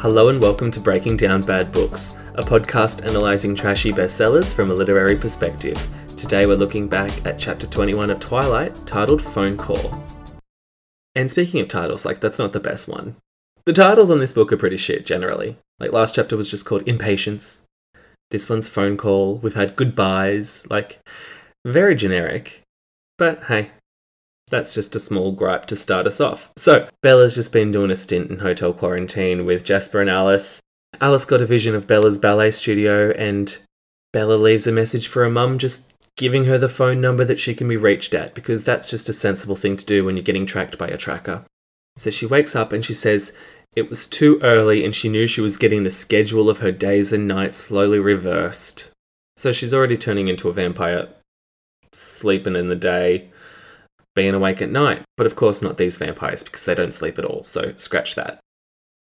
Hello and welcome to Breaking Down Bad Books, a podcast analysing trashy bestsellers from a literary perspective. Today we're looking back at chapter 21 of Twilight, titled Phone Call. And speaking of titles, like, that's not the best one. The titles on this book are pretty shit generally. Like, last chapter was just called Impatience. This one's Phone Call. We've had Goodbyes. Like, very generic. But hey, that's just a small gripe to start us off. So, Bella's just been doing a stint in hotel quarantine with Jasper and Alice. Alice got a vision of Bella's ballet studio, and Bella leaves a message for her mum just giving her the phone number that she can be reached at, because that's just a sensible thing to do when you're getting tracked by a tracker. So she wakes up and she says it was too early and she knew she was getting the schedule of her days and nights slowly reversed. So she's already turning into a vampire, sleeping in the day, being awake at night. But of course, not these vampires because they don't sleep at all, so scratch that.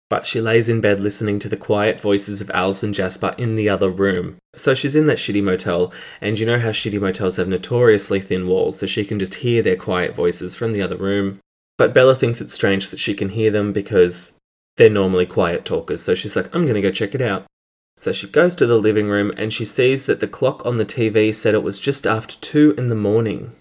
But she lays in bed listening to the quiet voices of Alice and Jasper in the other room. So she's in that shitty motel, and you know how shitty motels have notoriously thin walls, so she can just hear their quiet voices from the other room. But Bella thinks it's strange that she can hear them because they're normally quiet talkers, so she's like, I'm gonna go check it out. So she goes to the living room and she sees that the clock on the TV said it was just after two in the morning.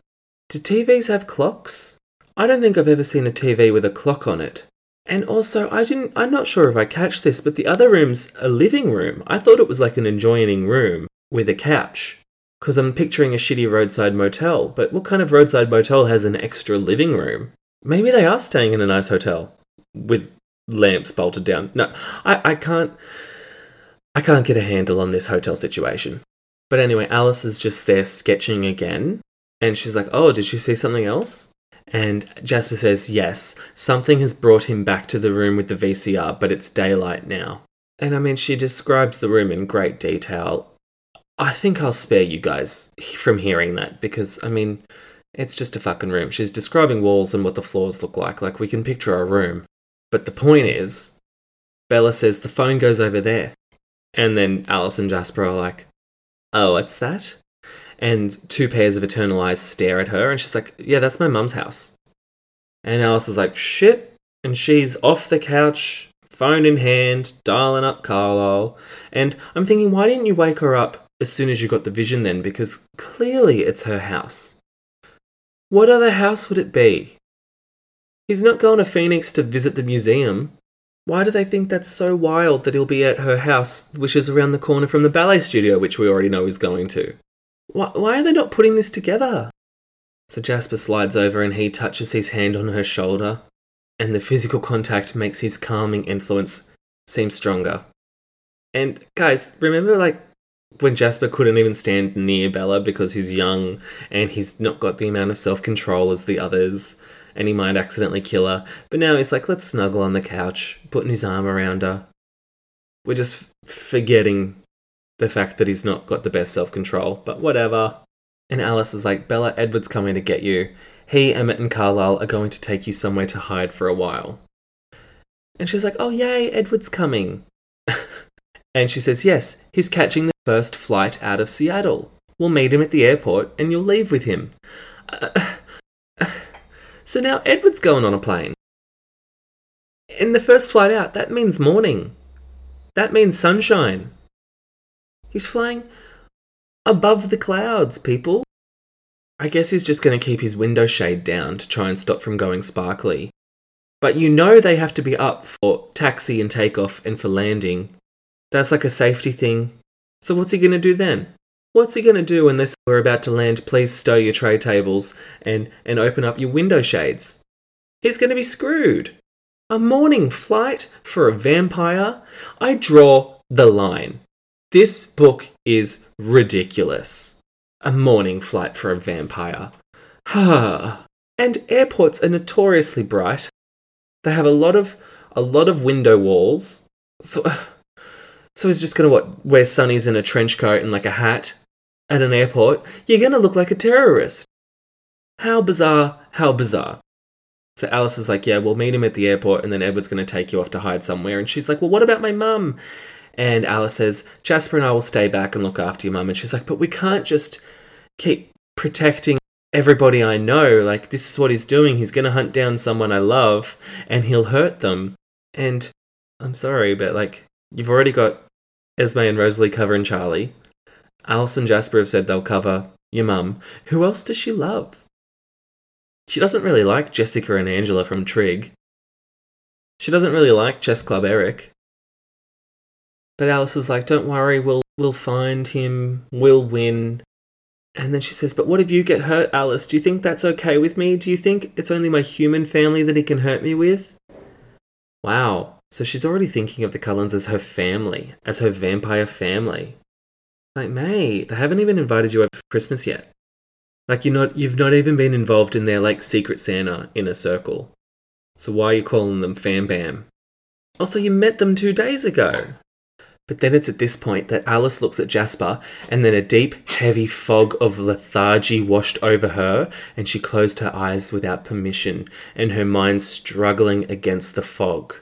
Do TVs have clocks? I don't think I've ever seen a TV with a clock on it. And also, I didn't, I'm not sure if I catch this, but the other room's a living room. I thought it was like an adjoining room with a couch. Because I'm picturing a shitty roadside motel, but what kind of roadside motel has an extra living room? Maybe they are staying in a nice hotel with lamps bolted down. No, I, I can't. I can't get a handle on this hotel situation. But anyway, Alice is just there sketching again, and she's like, "Oh, did you see something else?" And Jasper says, "Yes, something has brought him back to the room with the VCR, but it's daylight now." And I mean, she describes the room in great detail. I think I'll spare you guys from hearing that because I mean, it's just a fucking room. She's describing walls and what the floors look like. Like we can picture a room. But the point is, Bella says the phone goes over there. And then Alice and Jasper are like, oh, what's that? And two pairs of eternal eyes stare at her, and she's like, yeah, that's my mum's house. And Alice is like, shit. And she's off the couch, phone in hand, dialing up Carlisle. And I'm thinking, why didn't you wake her up as soon as you got the vision then? Because clearly it's her house. What other house would it be? He's not going to Phoenix to visit the museum. Why do they think that's so wild that he'll be at her house, which is around the corner from the ballet studio, which we already know he's going to? Why, why are they not putting this together? So Jasper slides over and he touches his hand on her shoulder, and the physical contact makes his calming influence seem stronger. And guys, remember like when Jasper couldn't even stand near Bella because he's young and he's not got the amount of self control as the others, and he might accidentally kill her. But now he's like, let's snuggle on the couch, putting his arm around her. We're just forgetting the fact that he's not got the best self control, but whatever. And Alice is like, Bella, Edward's coming to get you. He, Emmett, and Carlisle are going to take you somewhere to hide for a while. And she's like, oh, yay, Edward's coming. and she says, yes, he's catching the first flight out of Seattle. We'll meet him at the airport and you'll leave with him. So now Edward's going on a plane. In the first flight out, that means morning. That means sunshine. He's flying above the clouds, people. I guess he's just going to keep his window shade down to try and stop from going sparkly. But you know they have to be up for taxi and takeoff and for landing. That's like a safety thing. So what's he going to do then? What's he going to do when they say we're about to land? Please stow your tray tables and, and open up your window shades. He's going to be screwed. A morning flight for a vampire? I draw the line. This book is ridiculous. A morning flight for a vampire. and airports are notoriously bright. They have a lot of a lot of window walls. So so he's just gonna what wear sunnies in a trench coat and like a hat at an airport. You're gonna look like a terrorist. How bizarre, how bizarre. So Alice is like, Yeah, we'll meet him at the airport and then Edward's gonna take you off to hide somewhere. And she's like, Well, what about my mum? And Alice says, Jasper and I will stay back and look after your mum. And she's like, But we can't just keep protecting everybody I know. Like, this is what he's doing. He's going to hunt down someone I love and he'll hurt them. And I'm sorry, but like, you've already got Esme and Rosalie covering Charlie. Alice and Jasper have said they'll cover your mum. Who else does she love? She doesn't really like Jessica and Angela from Trig. She doesn't really like Chess Club Eric. But Alice is like, don't worry, we'll we'll find him, we'll win. And then she says, But what if you get hurt, Alice? Do you think that's okay with me? Do you think it's only my human family that he can hurt me with? Wow. So she's already thinking of the Cullens as her family, as her vampire family. Like, mate, they haven't even invited you over for Christmas yet. Like you're not you've not even been involved in their like secret Santa inner circle. So why are you calling them fam bam? Also, you met them two days ago. But then it's at this point that Alice looks at Jasper, and then a deep, heavy fog of lethargy washed over her, and she closed her eyes without permission, and her mind struggling against the fog.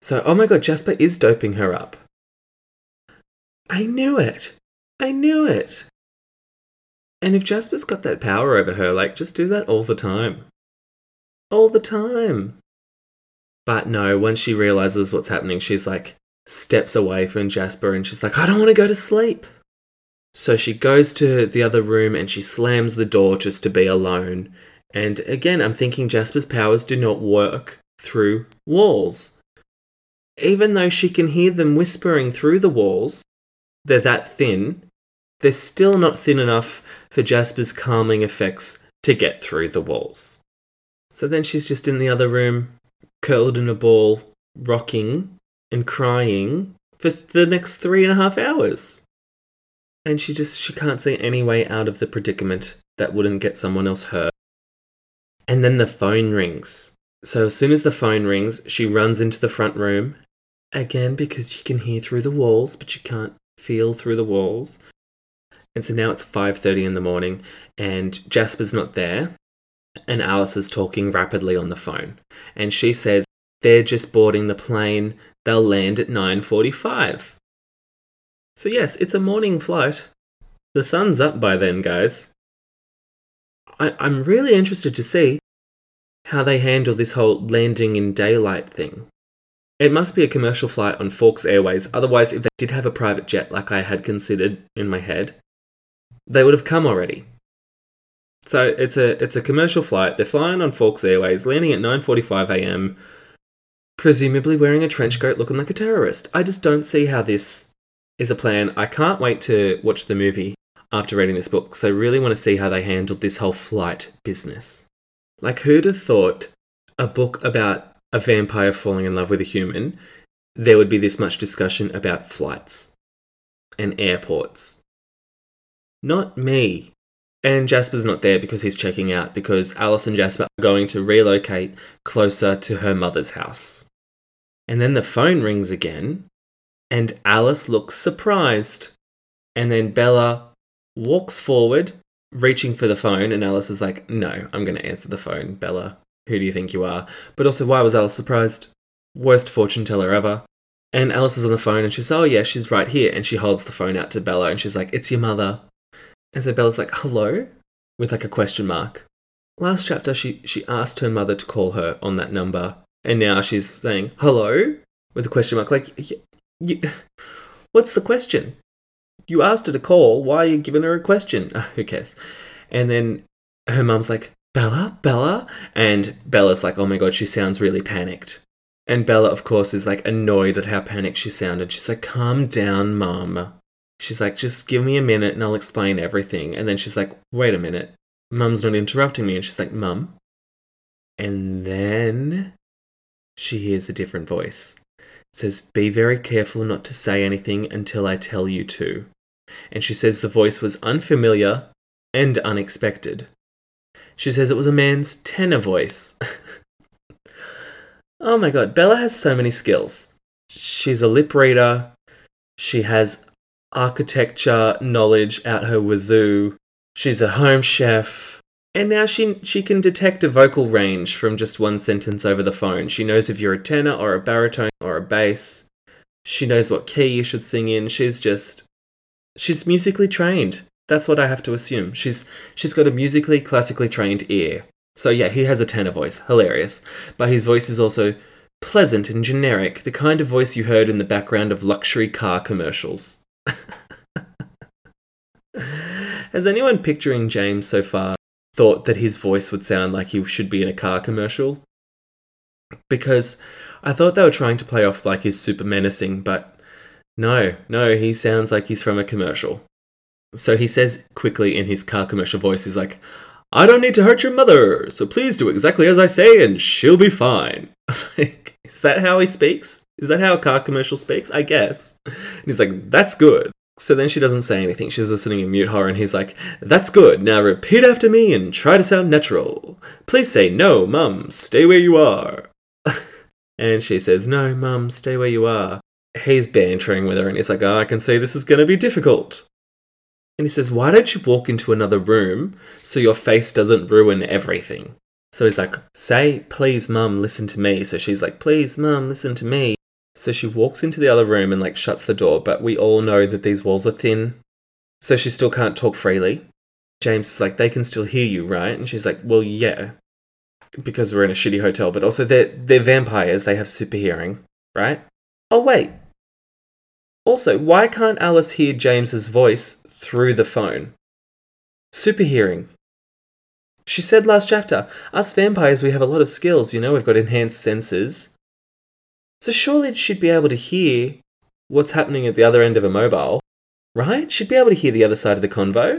So, oh my god, Jasper is doping her up. I knew it. I knew it. And if Jasper's got that power over her, like, just do that all the time. All the time. But no, once she realizes what's happening, she's like, steps away from Jasper and she's like, I don't want to go to sleep. So she goes to the other room and she slams the door just to be alone. And again, I'm thinking Jasper's powers do not work through walls. Even though she can hear them whispering through the walls, they're that thin, they're still not thin enough for Jasper's calming effects to get through the walls. So then she's just in the other room, curled in a ball, rocking, and crying for the next three and a half hours. And she just she can't see any way out of the predicament that wouldn't get someone else hurt. And then the phone rings. So as soon as the phone rings, she runs into the front room. Again, because you can hear through the walls, but you can't feel through the walls. And so now it's 5:30 in the morning and Jasper's not there and Alice is talking rapidly on the phone. And she says they're just boarding the plane. They'll land at 9:45. So yes, it's a morning flight. The sun's up by then, guys. I, I'm really interested to see how they handle this whole landing in daylight thing. It must be a commercial flight on Forks Airways, otherwise, if they did have a private jet like I had considered in my head, they would have come already. So it's a it's a commercial flight. They're flying on Forks Airways, landing at 9:45 a.m presumably wearing a trench coat looking like a terrorist. I just don't see how this is a plan. I can't wait to watch the movie after reading this book because I really want to see how they handled this whole flight business. Like, who'd have thought a book about a vampire falling in love with a human, there would be this much discussion about flights and airports? Not me. And Jasper's not there because he's checking out because Alice and Jasper are going to relocate closer to her mother's house. And then the phone rings again, and Alice looks surprised. And then Bella walks forward, reaching for the phone, and Alice is like, No, I'm going to answer the phone, Bella. Who do you think you are? But also, why was Alice surprised? Worst fortune teller ever. And Alice is on the phone and she says, Oh, yeah, she's right here. And she holds the phone out to Bella and she's like, It's your mother. And so Bella's like, Hello? With like a question mark. Last chapter, she, she asked her mother to call her on that number and now she's saying hello with a question mark. Like, you, what's the question? You asked her to call. Why are you giving her a question? Uh, who cares? And then her mum's like, Bella, Bella. And Bella's like, oh my god, she sounds really panicked. And Bella, of course, is like annoyed at how panicked she sounded. She's like, calm down, mum. She's like, just give me a minute and I'll explain everything. And then she's like, wait a minute. Mum's not interrupting me. And she's like, Mum. And then she hears a different voice. It says, Be very careful not to say anything until I tell you to. And she says the voice was unfamiliar and unexpected. She says it was a man's tenor voice. oh my god, Bella has so many skills. She's a lip reader. She has architecture knowledge out her wazoo. She's a home chef. And now she she can detect a vocal range from just one sentence over the phone. She knows if you're a tenor or a baritone or a bass. She knows what key you should sing in. She's just she's musically trained. That's what I have to assume. She's she's got a musically classically trained ear. So yeah, he has a tenor voice. Hilarious. But his voice is also pleasant and generic, the kind of voice you heard in the background of luxury car commercials. Has anyone picturing James so far thought that his voice would sound like he should be in a car commercial? Because I thought they were trying to play off like he's super menacing, but no, no, he sounds like he's from a commercial. So he says quickly in his car commercial voice, he's like, I don't need to hurt your mother, so please do exactly as I say and she'll be fine. like, is that how he speaks? Is that how a car commercial speaks? I guess. And he's like, that's good. So then she doesn't say anything. She's listening in mute horror, and he's like, That's good. Now repeat after me and try to sound natural. Please say, No, mum, stay where you are. and she says, No, mum, stay where you are. He's bantering with her, and he's like, Oh, I can see this is going to be difficult. And he says, Why don't you walk into another room so your face doesn't ruin everything? So he's like, Say, please, mum, listen to me. So she's like, Please, mum, listen to me. So she walks into the other room and like shuts the door, but we all know that these walls are thin. So she still can't talk freely. James is like, they can still hear you, right? And she's like, well, yeah. Because we're in a shitty hotel, but also they're, they're vampires, they have super hearing, right? Oh, wait. Also, why can't Alice hear James's voice through the phone? Super hearing. She said last chapter, us vampires, we have a lot of skills, you know, we've got enhanced senses. So surely she'd be able to hear what's happening at the other end of a mobile, right? She'd be able to hear the other side of the convo.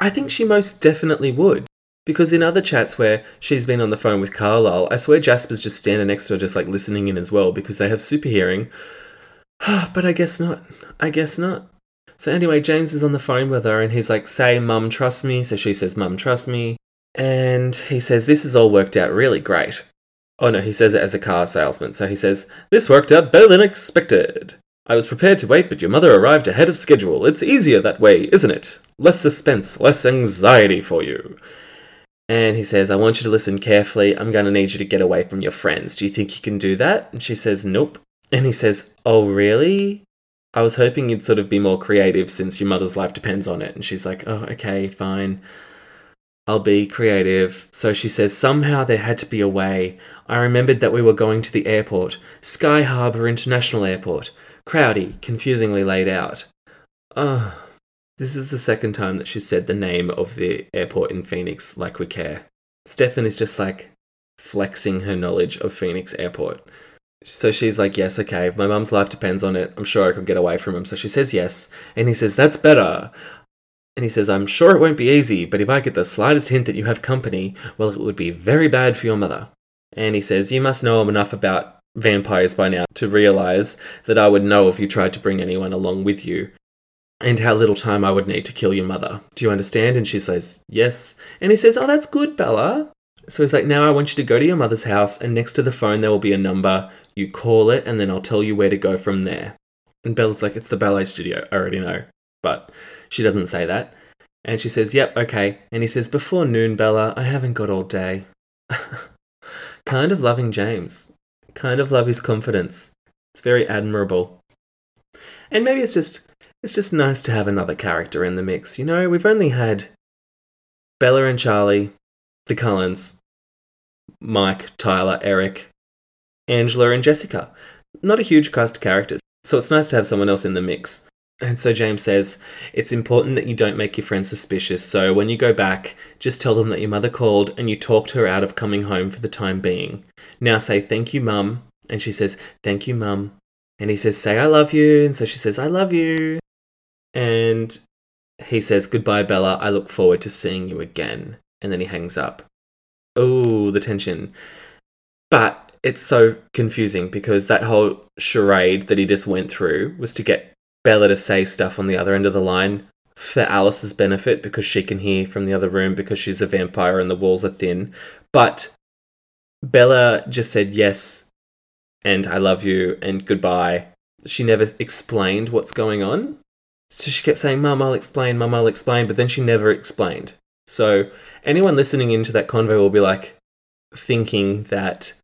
I think she most definitely would. Because in other chats where she's been on the phone with Carlisle, I swear Jasper's just standing next to her, just like listening in as well, because they have super hearing. but I guess not. I guess not. So anyway, James is on the phone with her and he's like, say, Mum, trust me. So she says, Mum, trust me. And he says, This has all worked out really great. Oh no, he says it as a car salesman. So he says, This worked out better than expected. I was prepared to wait, but your mother arrived ahead of schedule. It's easier that way, isn't it? Less suspense, less anxiety for you. And he says, I want you to listen carefully. I'm going to need you to get away from your friends. Do you think you can do that? And she says, Nope. And he says, Oh, really? I was hoping you'd sort of be more creative since your mother's life depends on it. And she's like, Oh, okay, fine. I'll be creative. So she says, Somehow there had to be a way. I remembered that we were going to the airport, Sky Harbor International Airport. Crowdy, confusingly laid out. Oh, this is the second time that she said the name of the airport in Phoenix like we care. Stefan is just like flexing her knowledge of Phoenix Airport. So she's like, Yes, okay, if my mum's life depends on it, I'm sure I could get away from him. So she says yes. And he says, That's better. And he says, I'm sure it won't be easy, but if I get the slightest hint that you have company, well, it would be very bad for your mother. And he says, You must know enough about vampires by now to realize that I would know if you tried to bring anyone along with you, and how little time I would need to kill your mother. Do you understand? And she says, Yes. And he says, Oh, that's good, Bella. So he's like, Now I want you to go to your mother's house, and next to the phone there will be a number. You call it, and then I'll tell you where to go from there. And Bella's like, It's the ballet studio. I already know. But she doesn't say that. And she says, Yep, okay. And he says, Before noon, Bella, I haven't got all day. kind of loving James. Kind of love his confidence. It's very admirable. And maybe it's just it's just nice to have another character in the mix. You know, we've only had Bella and Charlie, the Cullens, Mike, Tyler, Eric, Angela, and Jessica. Not a huge cast of characters, so it's nice to have someone else in the mix. And so James says, It's important that you don't make your friends suspicious, so when you go back, just tell them that your mother called and you talked her out of coming home for the time being. Now say, Thank you, Mum. And she says, Thank you, Mum. And he says, Say, I love you. And so she says, I love you. And he says, Goodbye, Bella. I look forward to seeing you again. And then he hangs up. Oh, the tension. But it's so confusing because that whole charade that he just went through was to get Bella to say stuff on the other end of the line for Alice's benefit because she can hear from the other room because she's a vampire and the walls are thin. But Bella just said yes and I love you and goodbye. She never explained what's going on. So she kept saying, Mum, I'll explain, Mum, I'll explain, but then she never explained. So anyone listening into that convo will be like thinking that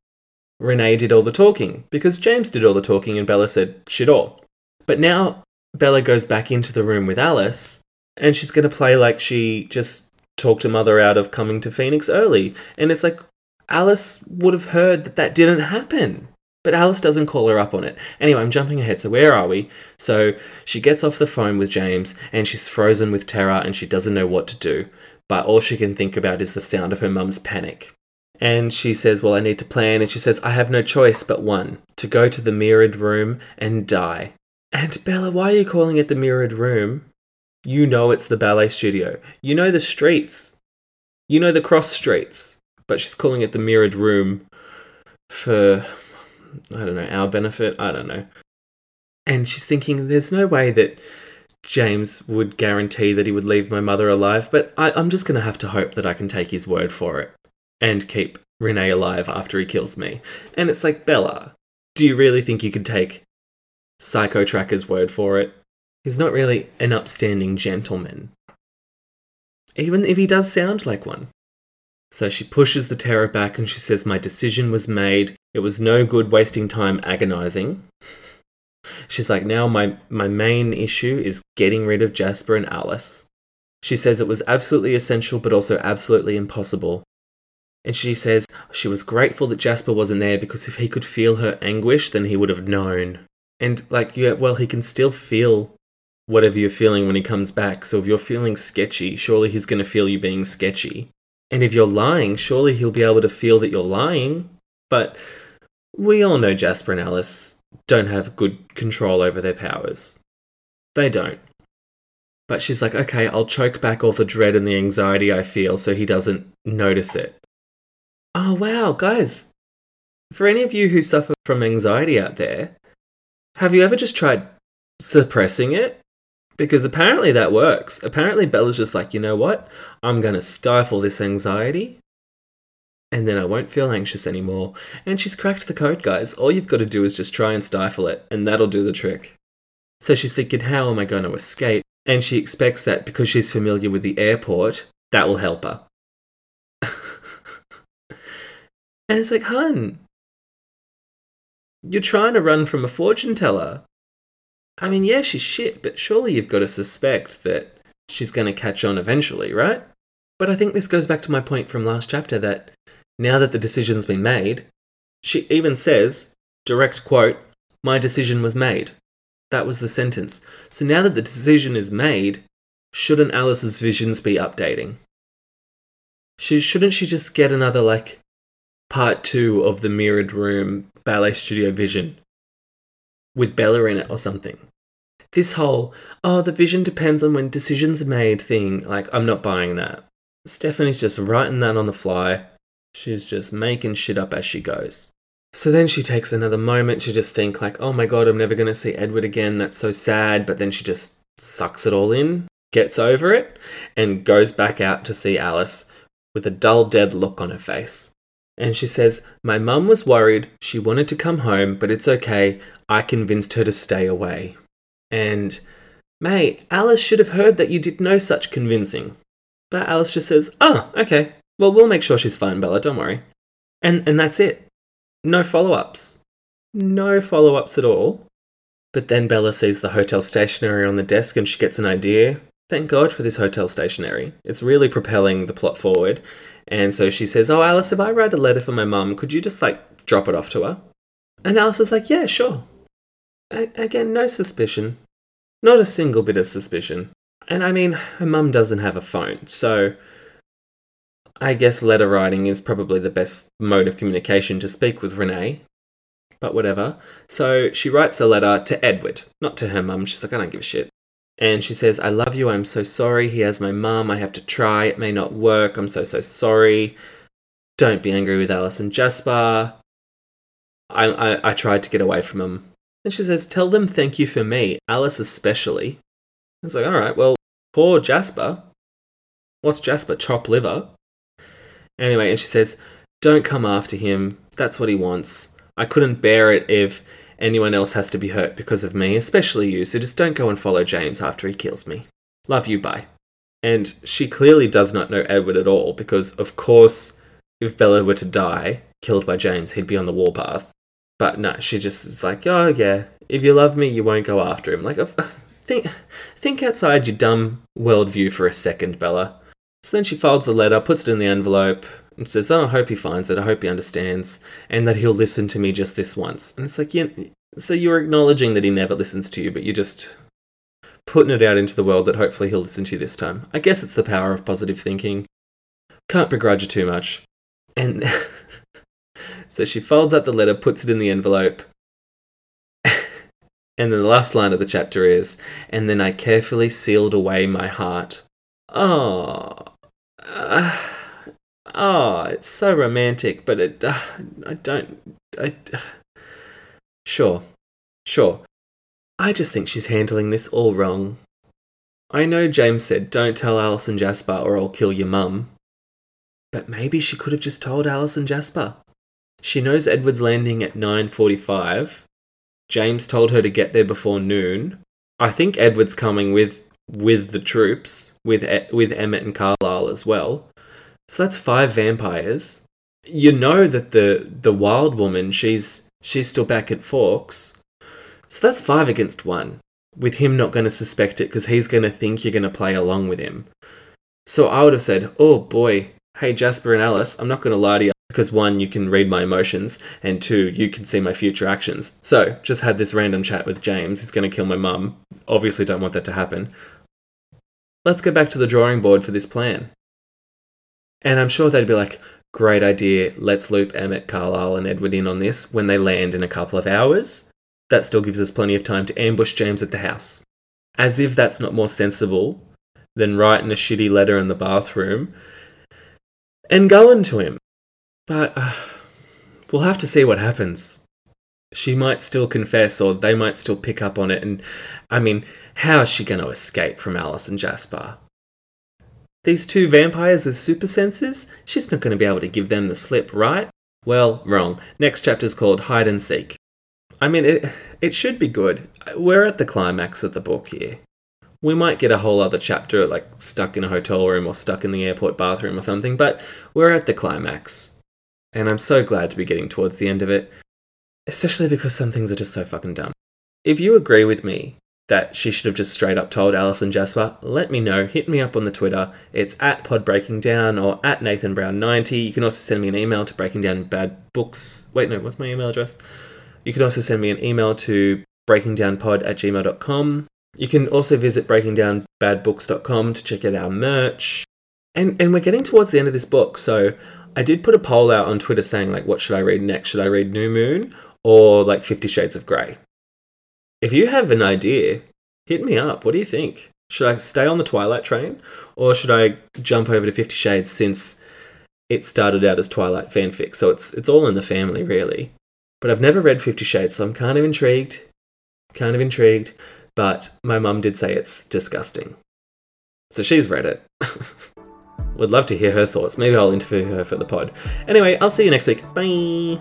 Renee did all the talking because James did all the talking and Bella said shit all. But now Bella goes back into the room with Alice and she's going to play like she just talked her mother out of coming to Phoenix early. And it's like Alice would have heard that that didn't happen. But Alice doesn't call her up on it. Anyway, I'm jumping ahead. So, where are we? So, she gets off the phone with James and she's frozen with terror and she doesn't know what to do. But all she can think about is the sound of her mum's panic. And she says, Well, I need to plan. And she says, I have no choice but one to go to the mirrored room and die. And Bella, why are you calling it the mirrored room? You know it's the ballet studio. You know the streets. You know the cross streets. But she's calling it the mirrored room for I don't know, our benefit. I don't know. And she's thinking, there's no way that James would guarantee that he would leave my mother alive, but I, am just going to have to hope that I can take his word for it and keep Renee alive after he kills me. And it's like, Bella, do you really think you could take Psycho Tracker's word for it? He's not really an upstanding gentleman. Even if he does sound like one. So she pushes the terror back and she says, My decision was made. It was no good wasting time agonizing. She's like, Now my, my main issue is getting rid of Jasper and Alice. She says it was absolutely essential, but also absolutely impossible. And she says she was grateful that Jasper wasn't there because if he could feel her anguish, then he would have known. And, like, yeah, well, he can still feel whatever you're feeling when he comes back. So if you're feeling sketchy, surely he's going to feel you being sketchy. And if you're lying, surely he'll be able to feel that you're lying. But we all know Jasper and Alice don't have good control over their powers. They don't. But she's like, okay, I'll choke back all the dread and the anxiety I feel so he doesn't notice it. Oh, wow, guys. For any of you who suffer from anxiety out there, Have you ever just tried suppressing it? Because apparently that works. Apparently Bella's just like, you know what? I'm going to stifle this anxiety and then I won't feel anxious anymore. And she's cracked the code, guys. All you've got to do is just try and stifle it, and that'll do the trick. So she's thinking, how am I going to escape? And she expects that because she's familiar with the airport, that will help her. and it's like, hun, you're trying to run from a fortune teller. I mean, yeah, she's shit, but surely you've got to suspect that she's going to catch on eventually, right? But I think this goes back to my point from last chapter that now that the decision's been made, she even says, direct quote, my decision was made. That was the sentence. So now that the decision is made, shouldn't Alice's visions be updating? She, shouldn't she just get another, like, part two of the mirrored room ballet studio vision with Bella in it or something? This whole, oh, the vision depends on when decisions are made thing, like, I'm not buying that. Stephenie's just writing that on the fly. She's just making shit up as she goes. So then she takes another moment to just think like, "Oh my god, I'm never going to see Edward again. That's so sad." But then she just sucks it all in, gets over it, and goes back out to see Alice with a dull dead look on her face. And she says, "My mum was worried. She wanted to come home, but it's okay. I convinced her to stay away." And Mate, Alice should have heard that you did no such convincing. But Alice just says, Oh, okay. Well, we'll make sure she's fine, Bella, don't worry. And, and that's it. No follow ups. No follow ups at all. But then Bella sees the hotel stationery on the desk and she gets an idea. Thank God for this hotel stationery. It's really propelling the plot forward. And so she says, Oh, Alice, if I write a letter for my mum, could you just like drop it off to her? And Alice is like, Yeah, sure. A- again, no suspicion. Not a single bit of suspicion. And I mean, her mum doesn't have a phone, so I guess letter writing is probably the best mode of communication to speak with Renee. But whatever. So she writes a letter to Edward, not to her mum. She's like, I don't give a shit. And she says, I love you. I'm so sorry. He has my mum. I have to try. It may not work. I'm so, so sorry. Don't be angry with Alice and Jasper. I, I, I tried to get away from him. And she says, Tell them thank you for me, Alice especially. I was like, All right, well, poor Jasper. What's Jasper? Chop liver? Anyway, and she says, Don't come after him. That's what he wants. I couldn't bear it if anyone else has to be hurt because of me, especially you, so just don't go and follow James after he kills me. Love you, bye. And she clearly does not know Edward at all, because of course, if Bella were to die, killed by James, he'd be on the warpath. But no, she just is like, oh yeah, if you love me, you won't go after him. Like, think, think outside your dumb worldview for a second, Bella. So then she folds the letter, puts it in the envelope, and says, Oh, I hope he finds it. I hope he understands, and that he'll listen to me just this once. And it's like, yeah, so you're acknowledging that he never listens to you, but you're just putting it out into the world that hopefully he'll listen to you this time. I guess it's the power of positive thinking. Can't begrudge you too much. And so she folds up the letter, puts it in the envelope. and then the last line of the chapter is, and then I carefully sealed away my heart Oh, uh, oh, it's so romantic, but it, uh, I don't, I, uh, sure, sure. I just think she's handling this all wrong. I know James said, don't tell Alice and Jasper or I'll kill your mum. But maybe she could have just told Alice and Jasper. She knows Edward's landing at 9.45. James told her to get there before noon. I think Edward's coming with with the troops, with with Emmett and Carlisle as well. So that's five vampires. You know that the the wild woman, she's she's still back at Forks. So that's five against one. With him not going to suspect it because he's going to think you're going to play along with him. So I would have said, "Oh boy, hey Jasper and Alice, I'm not going to lie to you because one, you can read my emotions, and two, you can see my future actions. So, just had this random chat with James. He's going to kill my mum. Obviously, don't want that to happen. Let's go back to the drawing board for this plan. And I'm sure they'd be like, great idea, let's loop Emmett, Carlisle, and Edward in on this when they land in a couple of hours. That still gives us plenty of time to ambush James at the house. As if that's not more sensible than writing a shitty letter in the bathroom and going to him. But uh, we'll have to see what happens. she might still confess or they might still pick up on it. And I mean, how is she going to escape from Alice and Jasper? These two vampires with super senses? She's not going to be able to give them the slip, right? Well, wrong. Next chapter's called Hide and Seek. I mean, it, it should be good. We're at the climax of the book here. We might get a whole other chapter, like stuck in a hotel room or stuck in the airport bathroom or something, but we're at the climax. And I'm so glad to be getting towards the end of it, especially because some things are just so fucking dumb. If you agree with me that she should have just straight up told Alice and Jasper, let me know. Hit me up on the Twitter. It's at podbreakingdown or at nathanbrown90. You can also send me an email to breakingdownbadbooks. Wait, no, what's my email address? You can also send me an email to breakingdownpod at gmail.com. You can also visit breakingdownbadbooks.com to check out our merch. And, and we're getting towards the end of this book, so I did put a poll out on Twitter saying, like, what should I read next? Should I read New Moon or, like, Fifty Shades of Grey? If you have an idea, hit me up. What do you think? Should I stay on the Twilight train or should I jump over to Fifty Shades since it started out as Twilight fanfic? So it's, it's all in the family, really. But I've never read Fifty Shades, so I'm kind of intrigued. Kind of intrigued. But my mum did say it's disgusting. So she's read it. Would love to hear her thoughts. Maybe I'll interview her for the pod. Anyway, I'll see you next week. Bye.